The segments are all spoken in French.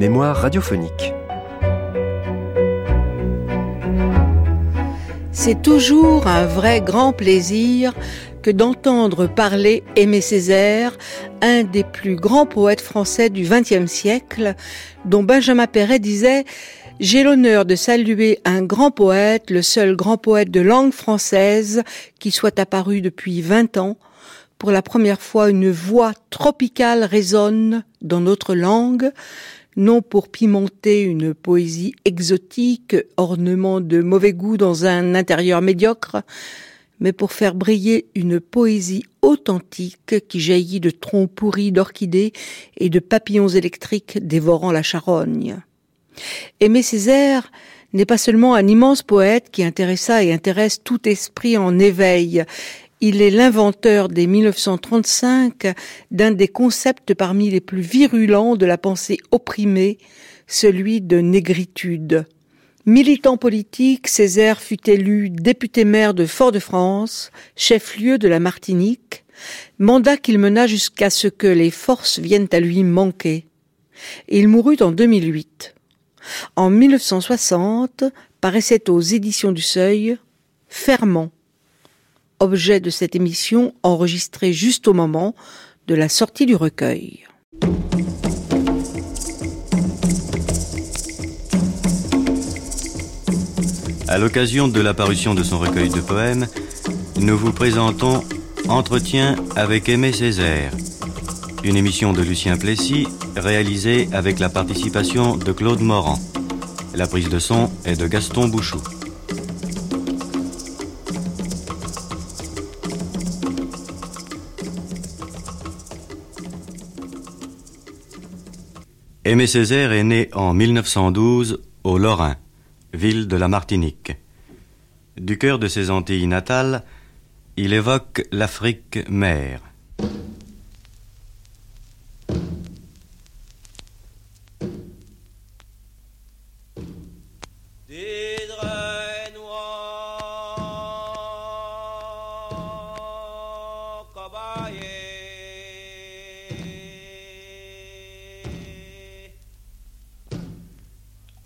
mémoire radiophonique. C'est toujours un vrai grand plaisir que d'entendre parler Aimé Césaire, un des plus grands poètes français du XXe siècle, dont Benjamin Perret disait j'ai l'honneur de saluer un grand poète, le seul grand poète de langue française qui soit apparu depuis 20 ans. Pour la première fois, une voix tropicale résonne dans notre langue, non pour pimenter une poésie exotique, ornement de mauvais goût dans un intérieur médiocre, mais pour faire briller une poésie authentique qui jaillit de troncs pourris d'orchidées et de papillons électriques dévorant la charogne. Aimé Césaire n'est pas seulement un immense poète qui intéressa et intéresse tout esprit en éveil. Il est l'inventeur dès 1935 d'un des concepts parmi les plus virulents de la pensée opprimée, celui de négritude. Militant politique, Césaire fut élu député-maire de Fort-de-France, chef-lieu de la Martinique, mandat qu'il mena jusqu'à ce que les forces viennent à lui manquer. Il mourut en 2008. En 1960, paraissait aux éditions du Seuil Ferment, objet de cette émission enregistrée juste au moment de la sortie du recueil. À l'occasion de l'apparition de son recueil de poèmes, nous vous présentons Entretien avec Aimé Césaire, une émission de Lucien Plessis réalisée avec la participation de Claude Morand. La prise de son est de Gaston Bouchou. Aimé Césaire est né en 1912 au Lorrain, ville de la Martinique. Du cœur de ses Antilles natales, il évoque l'Afrique mère.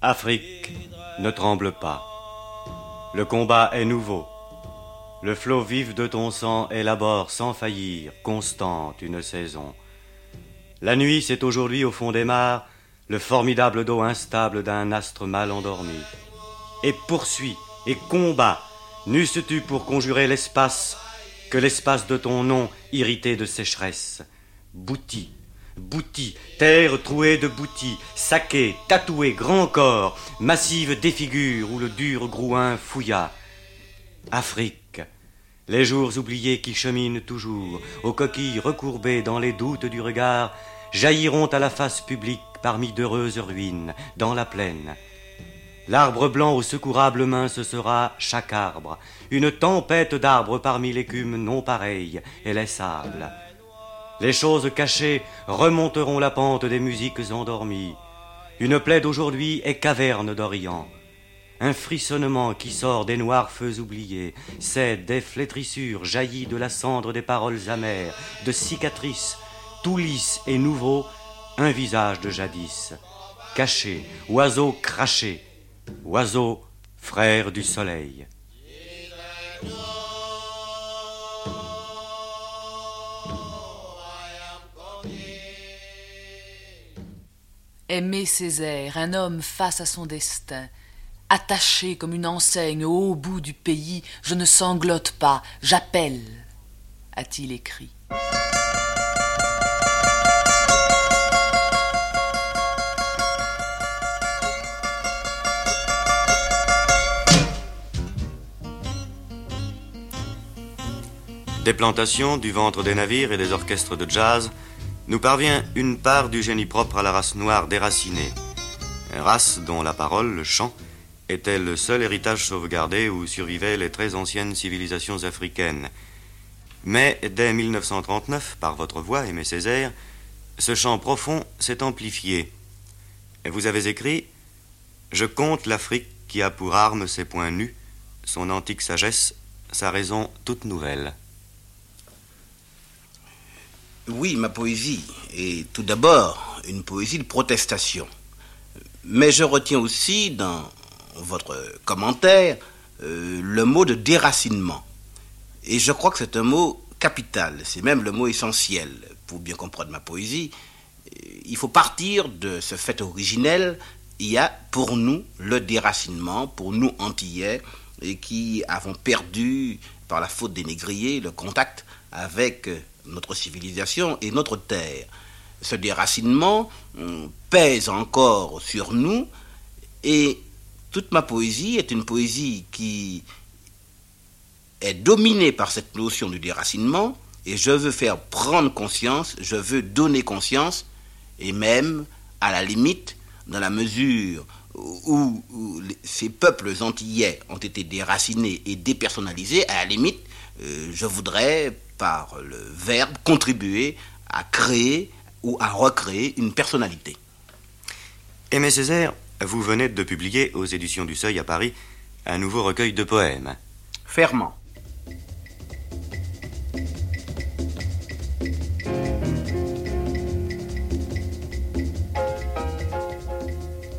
Afrique, ne tremble pas. Le combat est nouveau. Le flot vif de ton sang élabore sans faillir, constante, une saison. La nuit, c'est aujourd'hui au fond des mares le formidable dos instable d'un astre mal endormi. Et poursuit et combat, n'eusses-tu pour conjurer l'espace que l'espace de ton nom irrité de sécheresse, bouti, Bouti, terre trouée de boutis, saquée, tatouée, grand corps, massive défigure où le dur grouin fouilla. Afrique, les jours oubliés qui cheminent toujours, aux coquilles recourbées dans les doutes du regard, jailliront à la face publique parmi d'heureuses ruines, dans la plaine. L'arbre blanc aux secourables mains ce sera chaque arbre, une tempête d'arbres parmi l'écume non pareille et les sables. Les choses cachées remonteront la pente des musiques endormies. Une plaie d'aujourd'hui est caverne d'Orient. Un frissonnement qui sort des noirs feux oubliés, c'est des flétrissures jaillies de la cendre des paroles amères, de cicatrices, tout lisse et nouveau, un visage de jadis. Caché, oiseau craché, oiseau frère du soleil. Aimer Césaire, un homme face à son destin, attaché comme une enseigne au haut bout du pays, je ne sanglote pas, j'appelle, a-t-il écrit. Des plantations, du ventre des navires et des orchestres de jazz, nous parvient une part du génie propre à la race noire déracinée, race dont la parole, le chant, était le seul héritage sauvegardé où survivaient les très anciennes civilisations africaines. Mais dès 1939, par votre voix, Aimé Césaire, ce chant profond s'est amplifié. Et vous avez écrit Je compte l'Afrique qui a pour arme ses poings nus, son antique sagesse, sa raison toute nouvelle. Oui, ma poésie est tout d'abord une poésie de protestation. Mais je retiens aussi dans votre commentaire euh, le mot de déracinement. Et je crois que c'est un mot capital, c'est même le mot essentiel pour bien comprendre ma poésie. Il faut partir de ce fait originel. Il y a pour nous le déracinement, pour nous antillais, et qui avons perdu par la faute des négriers le contact avec notre civilisation et notre terre. Ce déracinement hum, pèse encore sur nous et toute ma poésie est une poésie qui est dominée par cette notion du déracinement et je veux faire prendre conscience, je veux donner conscience et même à la limite dans la mesure où, ces peuples antillais ont été déracinés et dépersonnalisés, à la limite, euh, je voudrais, par le verbe, contribuer à créer ou à recréer une personnalité. Aimé Césaire, vous venez de publier aux éditions du Seuil à Paris un nouveau recueil de poèmes. Ferment.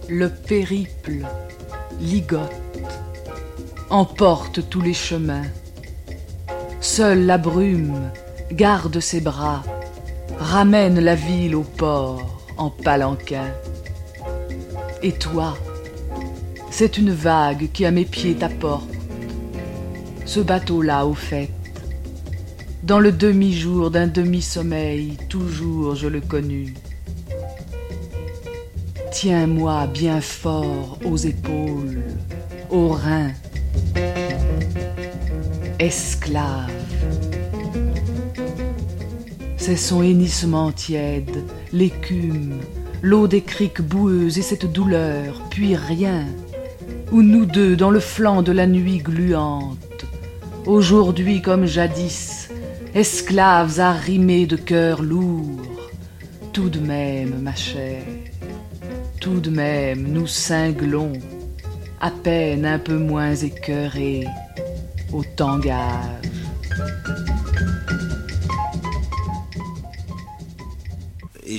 Le périple ligote, emporte tous les chemins. Seule la brume garde ses bras, ramène la ville au port en palanquin. Et toi, c'est une vague qui à mes pieds t'apporte. Ce bateau-là, au fait, dans le demi-jour d'un demi-sommeil, toujours je le connus. Tiens-moi bien fort aux épaules, aux reins. Esclave. C'est son hennissement tiède, l'écume, l'eau des criques boueuses et cette douleur, puis rien. Ou nous deux dans le flanc de la nuit gluante, aujourd'hui comme jadis, esclaves arrimés de cœurs lourds, tout de même, ma chère tout de même nous cinglons, à peine un peu moins écœurés, au tangage.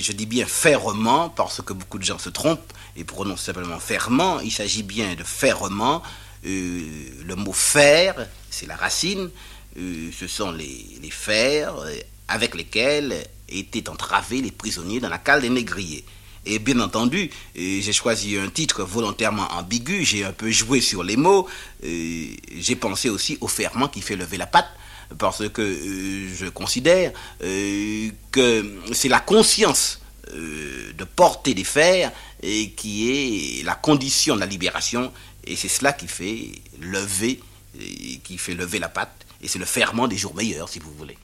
Je dis bien ferrement parce que beaucoup de gens se trompent et prononcent simplement ferment. Il s'agit bien de ferrement. Euh, le mot fer, c'est la racine. Euh, ce sont les, les fers euh, avec lesquels étaient entravés les prisonniers dans la cale des négriers. Et bien entendu, j'ai choisi un titre volontairement ambigu, j'ai un peu joué sur les mots, j'ai pensé aussi au ferment qui fait lever la patte, parce que euh, je considère que c'est la conscience de porter des fers et qui est la condition de la libération, et c'est cela qui fait lever, qui fait lever la patte, et c'est le ferment des jours meilleurs, si vous voulez.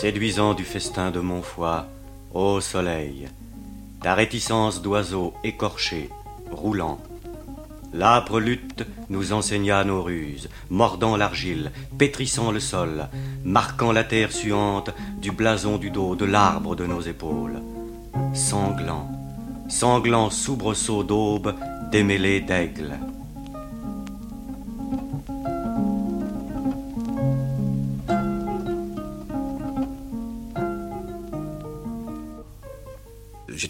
Séduisant du festin de mon foie, ô soleil, ta réticence d'oiseau écorché, roulant. L'âpre lutte nous enseigna nos ruses, mordant l'argile, pétrissant le sol, marquant la terre suante du blason du dos, de l'arbre de nos épaules. Sanglant, sanglant soubresaut d'aube, démêlé d'aigle.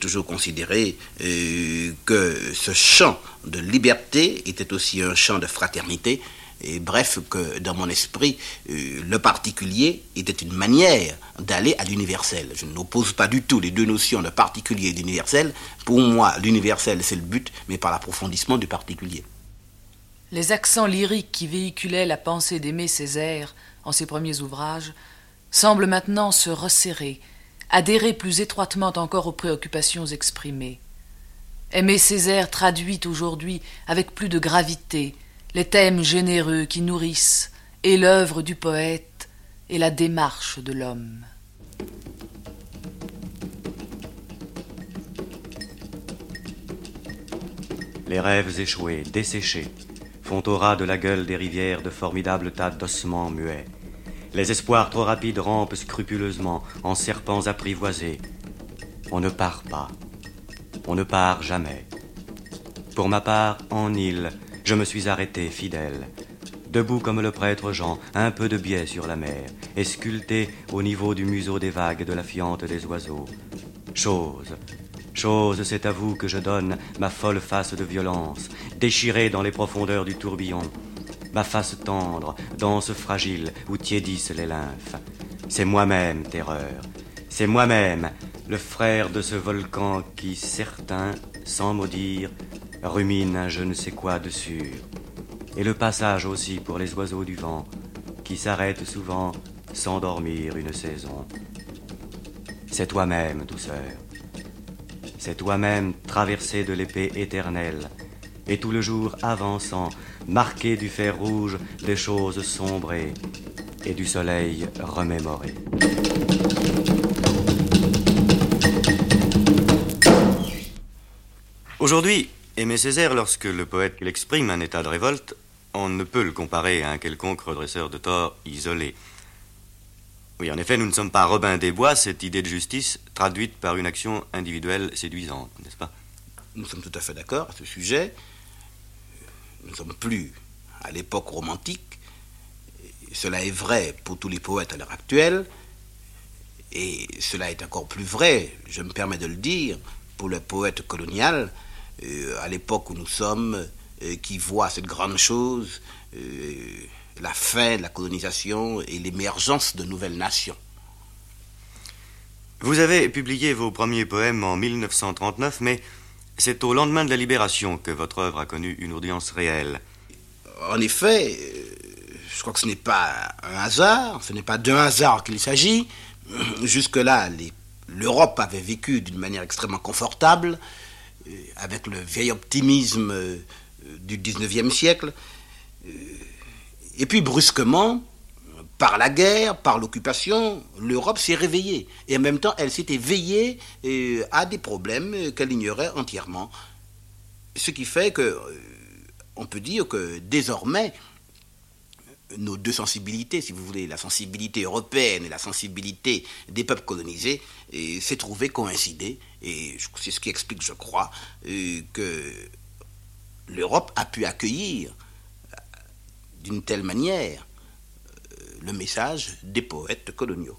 Toujours considéré euh, que ce chant de liberté était aussi un chant de fraternité. Et bref, que dans mon esprit, euh, le particulier était une manière d'aller à l'universel. Je n'oppose pas du tout les deux notions de particulier et d'universel. Pour moi, l'universel, c'est le but, mais par l'approfondissement du particulier. Les accents lyriques qui véhiculaient la pensée d'Aimé Césaire en ses premiers ouvrages semblent maintenant se resserrer adhérer plus étroitement encore aux préoccupations exprimées. Aimé Césaire traduit aujourd'hui avec plus de gravité les thèmes généreux qui nourrissent et l'œuvre du poète et la démarche de l'homme. Les rêves échoués, desséchés, font au ras de la gueule des rivières de formidables tas d'ossements muets Les espoirs trop rapides rampent scrupuleusement en apprivoisés. On ne part pas. On ne part jamais. Pour ma part, en île, je me suis arrêté fidèle. Debout comme le prêtre Jean, un peu de biais sur la mer, et sculpté au niveau du museau des vagues de la fiente des oiseaux. Chose, chose, c'est à vous que je donne ma folle face de violence, déchirée dans les profondeurs du tourbillon, ma face tendre, danse fragile où tiédissent les lymphes. C'est moi-même, terreur. C'est moi-même, le frère de ce volcan qui, certain, sans maudire, rumine un je ne sais quoi de sûr. Et le passage aussi pour les oiseaux du vent, qui s'arrêtent souvent sans dormir une saison. C'est toi-même, douceur. C'est toi-même traversé de l'épée éternelle, et tout le jour avançant, marqué du fer rouge des choses sombrées et du soleil remémoré. Aujourd'hui, Aimé Césaire, lorsque le poète l'exprime un état de révolte, on ne peut le comparer à un quelconque redresseur de tort isolé. Oui, en effet, nous ne sommes pas Robin des Bois, cette idée de justice traduite par une action individuelle séduisante, n'est-ce pas? Nous sommes tout à fait d'accord à ce sujet nous ne sommes plus à l'époque romantique. Cela est vrai pour tous les poètes à l'heure actuelle. Et cela est encore plus vrai, je me permets de le dire, pour le poète colonial, à l'époque où nous sommes, euh, qui voit cette grande chose, euh, la fin de la colonisation et l'émergence de nouvelles nations. Vous avez publié vos premiers poèmes en 1939, mais c'est au lendemain de la libération que votre œuvre a connu une audience réelle. En effet, euh, je crois que ce n'est pas un hasard, ce n'est pas d'un hasard qu'il s'agit. Jusque-là, l'Europe avait vécu d'une manière extrêmement confortable, euh, avec le vieil optimisme euh, du 19e siècle. Et puis brusquement, par la guerre, par l'occupation, l'Europe s'est réveillée. Et en même temps, elle s'est éveillée euh, à des problèmes qu'elle ignorait entièrement. Ce qui fait que, euh, on peut dire que désormais, nos deux sensibilités, si vous voulez, la sensibilité européenne et la sensibilité des peuples colonisés, s'est trouvée coïncider. Et c'est ce qui explique, je crois, euh, que l'Europe a pu accueillir d'une telle manière le message des poètes coloniaux.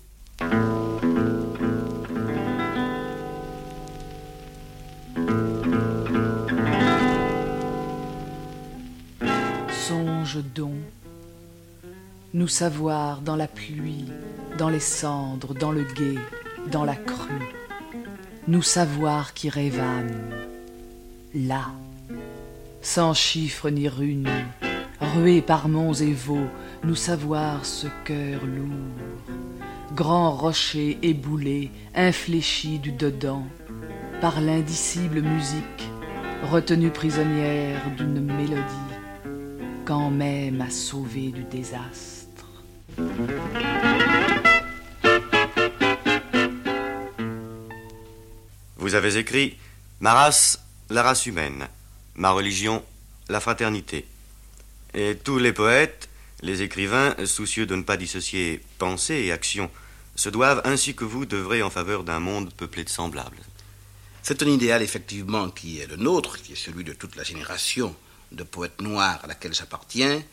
Songe donc, nous savoir dans la pluie, dans les cendres, dans le guet, dans la crue, nous savoir qui rêvâmes, là, sans chiffre ni rune, rués par monts et vaux, nous savoir ce cœur lourd, grand rocher éboulé, infléchi du dedans, par l'indicible musique, retenue prisonnière d'une mélodie, quand même à sauver du désastre. Vous avez écrit Ma race, la race humaine, ma religion, la fraternité. Et tous les poètes, les écrivains, soucieux de ne pas dissocier pensée et action, se doivent, ainsi que vous, d'œuvrer en faveur d'un monde peuplé de semblables. C'est un idéal, effectivement, qui est le nôtre, qui est celui de toute la génération de poètes noirs à laquelle j'appartiens.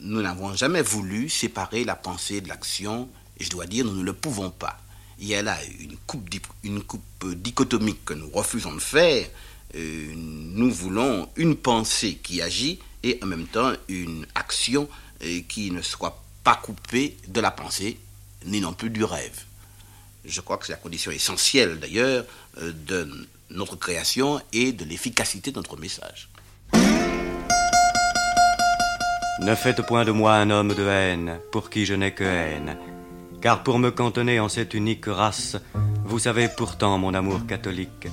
Nous n'avons jamais voulu séparer la pensée de l'action, et je dois dire, nous ne le pouvons pas. Il y a là une coupe, une coupe dichotomique que nous refusons de faire. Euh, nous voulons une pensée qui agit et en même temps une action euh, qui ne soit pas coupée de la pensée, ni non plus du rêve. Je crois que c'est la condition essentielle d'ailleurs euh, de notre création et de l'efficacité de notre message. Ne faites point de moi un homme de haine, pour qui je n'ai que haine. Car pour me cantonner en cette unique race, vous savez pourtant mon amour catholique.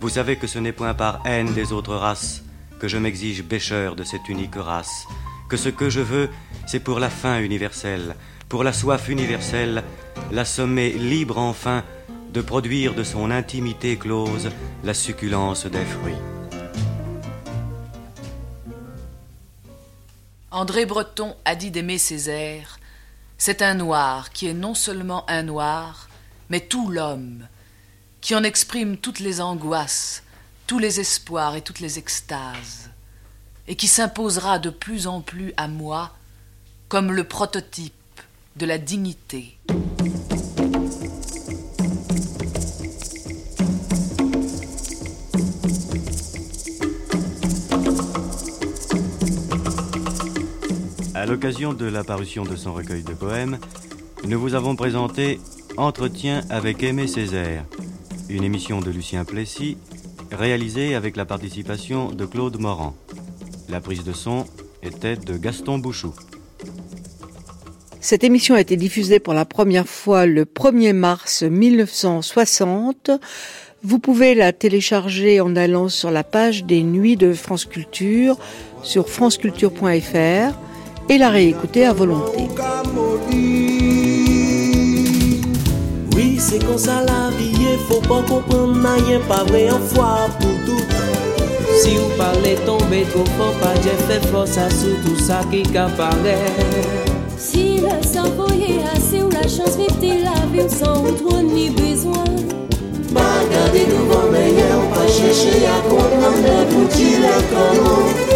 Vous savez que ce n'est point par haine des autres races que je m'exige bêcheur de cette unique race, que ce que je veux, c'est pour la fin universelle, pour la soif universelle, la sommet libre enfin de produire de son intimité close la succulence des fruits. André Breton a dit d'aimer Césaire C'est un noir qui est non seulement un noir, mais tout l'homme, qui en exprime toutes les angoisses, tous les espoirs et toutes les extases, et qui s'imposera de plus en plus à moi comme le prototype de la dignité. À l'occasion de la parution de son recueil de poèmes, nous vous avons présenté Entretien avec Aimé Césaire, une émission de Lucien Plessis réalisée avec la participation de Claude Morand. La prise de son était de Gaston Bouchou. Cette émission a été diffusée pour la première fois le 1er mars 1960. Vous pouvez la télécharger en allant sur la page des nuits de France Culture sur franceculture.fr et la réécouter à volonté. Oui, c'est comme ça la vie, faut pas comprendre, rien pas vrai en foi pour tout. Si vous parlez tomber trop fort, pas j'ai fait force à sous tout ça qui apparaît. Si le cerveau est assez ou la chance vivre la vie sans trop ni besoin. Pas garder devant meilleur, pas chercher à comprendre les boutiques, les comment.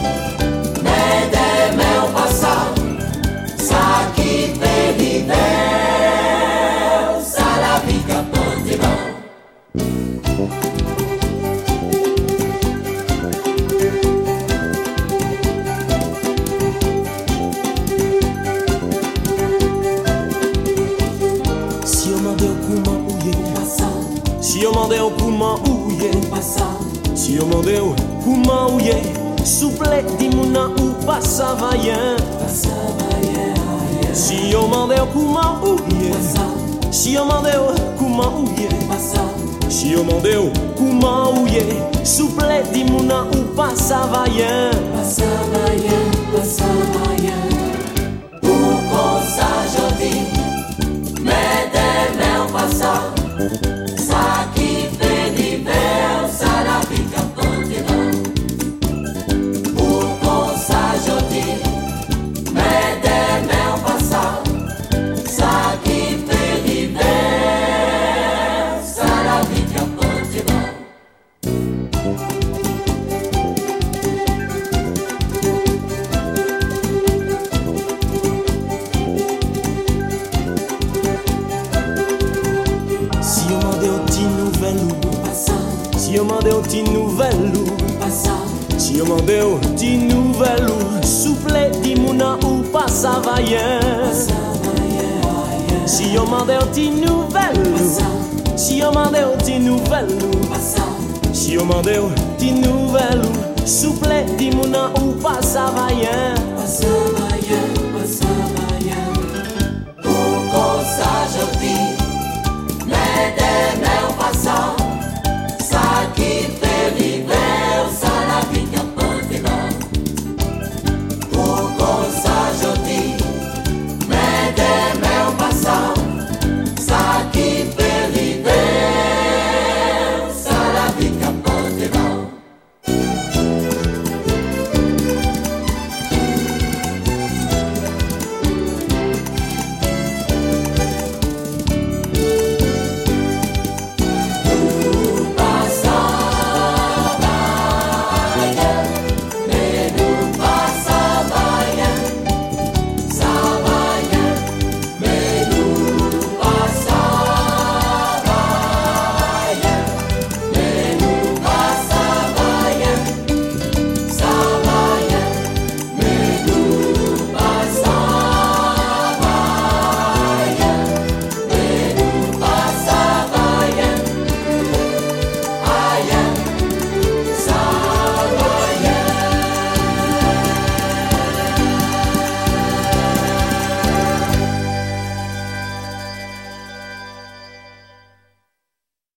si on mande au comment ouye, souple dimuna ou pas ça va rien. Pour qu'on s'ajoute, mais des ti nouvelou Si yo mande ou ti nouvelou Souple di mouna ou pa sa vayen Si yo mande ou ti nouvelou Si yo mande ou ti nouvelou Si yo mande ou ti nouvelou Souple di mouna ou pa sa vayen Pa sa vayen, pa sa vayen Pou kon sa